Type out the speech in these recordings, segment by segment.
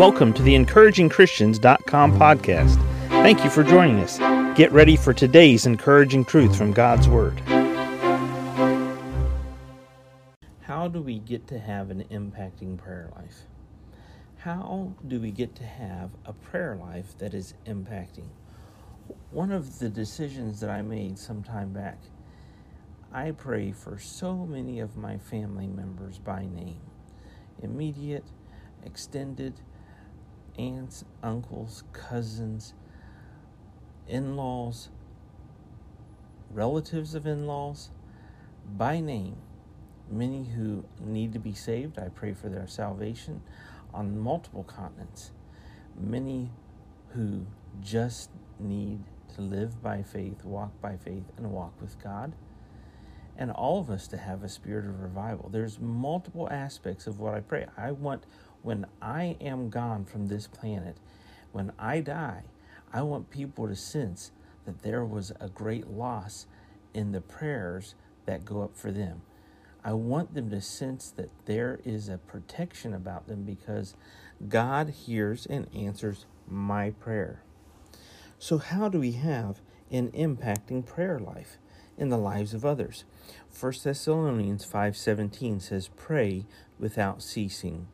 Welcome to the encouragingchristians.com podcast. Thank you for joining us. Get ready for today's encouraging truth from God's Word. How do we get to have an impacting prayer life? How do we get to have a prayer life that is impacting? One of the decisions that I made some time back, I pray for so many of my family members by name immediate, extended, aunts, uncles, cousins, in laws, relatives of in laws, by name. Many who need to be saved, I pray for their salvation on multiple continents. Many who just need to live by faith, walk by faith, and walk with God. And all of us to have a spirit of revival. There's multiple aspects of what I pray. I want when I am gone from this planet, when I die, I want people to sense that there was a great loss in the prayers that go up for them. I want them to sense that there is a protection about them because God hears and answers my prayer. So, how do we have an impacting prayer life in the lives of others? 1 Thessalonians 5:17 says, "Pray without ceasing."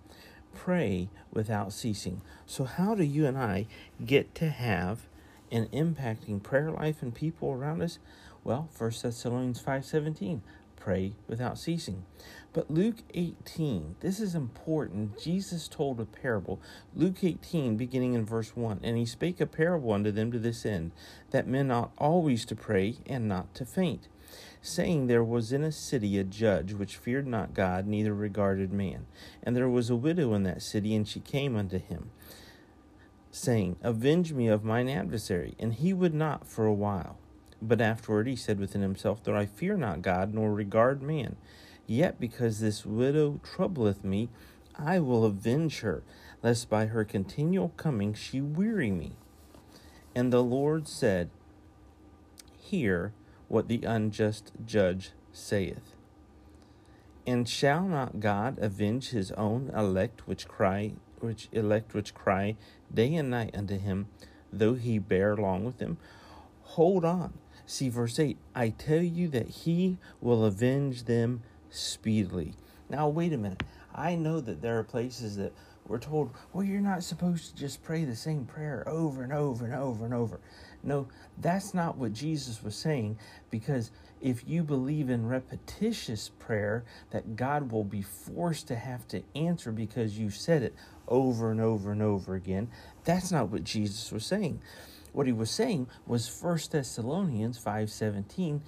Pray without ceasing. So, how do you and I get to have an impacting prayer life and people around us? Well, 1 Thessalonians 5:17, pray without ceasing. But Luke 18, this is important. Jesus told a parable. Luke 18, beginning in verse 1, and he spake a parable unto them to this end, that men ought always to pray and not to faint saying, There was in a city a judge which feared not God, neither regarded man. And there was a widow in that city, and she came unto him, saying, Avenge me of mine adversary. And he would not for a while. But afterward he said within himself, Though I fear not God, nor regard man, yet because this widow troubleth me, I will avenge her, lest by her continual coming she weary me. And the Lord said, Hear what the unjust judge saith. And shall not God avenge his own elect which cry which elect which cry day and night unto him, though he bear long with them? Hold on. See verse 8 I tell you that he will avenge them speedily. Now, wait a minute. I know that there are places that we're told, well, you're not supposed to just pray the same prayer over and over and over and over. No, that's not what Jesus was saying because if you believe in repetitious prayer that God will be forced to have to answer because you said it over and over and over again, that's not what Jesus was saying. What he was saying was 1 Thessalonians 5:17,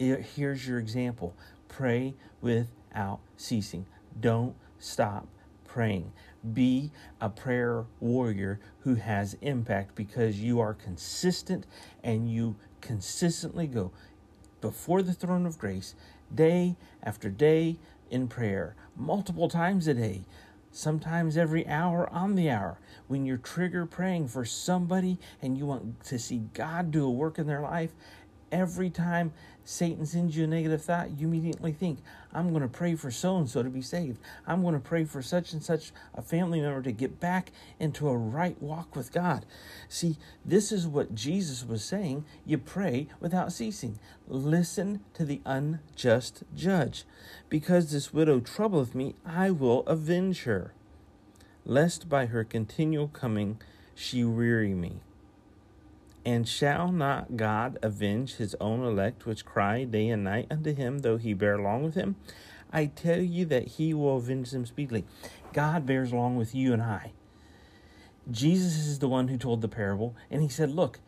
here's your example. Pray without ceasing. Don't stop praying. Be a prayer warrior who has impact because you are consistent and you consistently go before the throne of grace day after day in prayer, multiple times a day, sometimes every hour on the hour. When you're trigger praying for somebody and you want to see God do a work in their life, every time Satan sends you a negative thought, you immediately think, I'm going to pray for so and so to be saved. I'm going to pray for such and such a family member to get back into a right walk with God. See, this is what Jesus was saying. You pray without ceasing. Listen to the unjust judge. Because this widow troubleth me, I will avenge her, lest by her continual coming she weary me. And shall not God avenge his own elect which cry day and night unto him, though he bear long with him? I tell you that he will avenge them speedily. God bears long with you and I. Jesus is the one who told the parable, and he said, Look,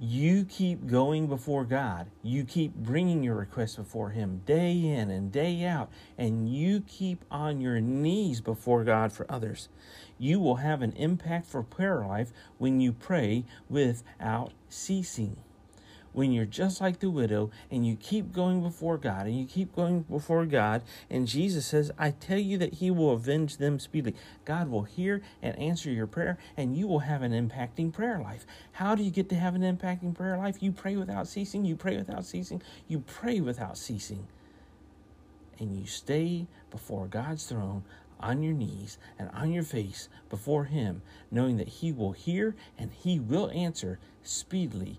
you keep going before God. You keep bringing your requests before Him day in and day out, and you keep on your knees before God for others. You will have an impact for prayer life when you pray without ceasing when you're just like the widow and you keep going before God and you keep going before God, and Jesus says, I tell you that He will avenge them speedily. God will hear and answer your prayer, and you will have an impacting prayer life. How do you get to have an impacting prayer life? You pray without ceasing, you pray without ceasing, you pray without ceasing. And you stay before God's throne on your knees and on your face before Him, knowing that He will hear and He will answer speedily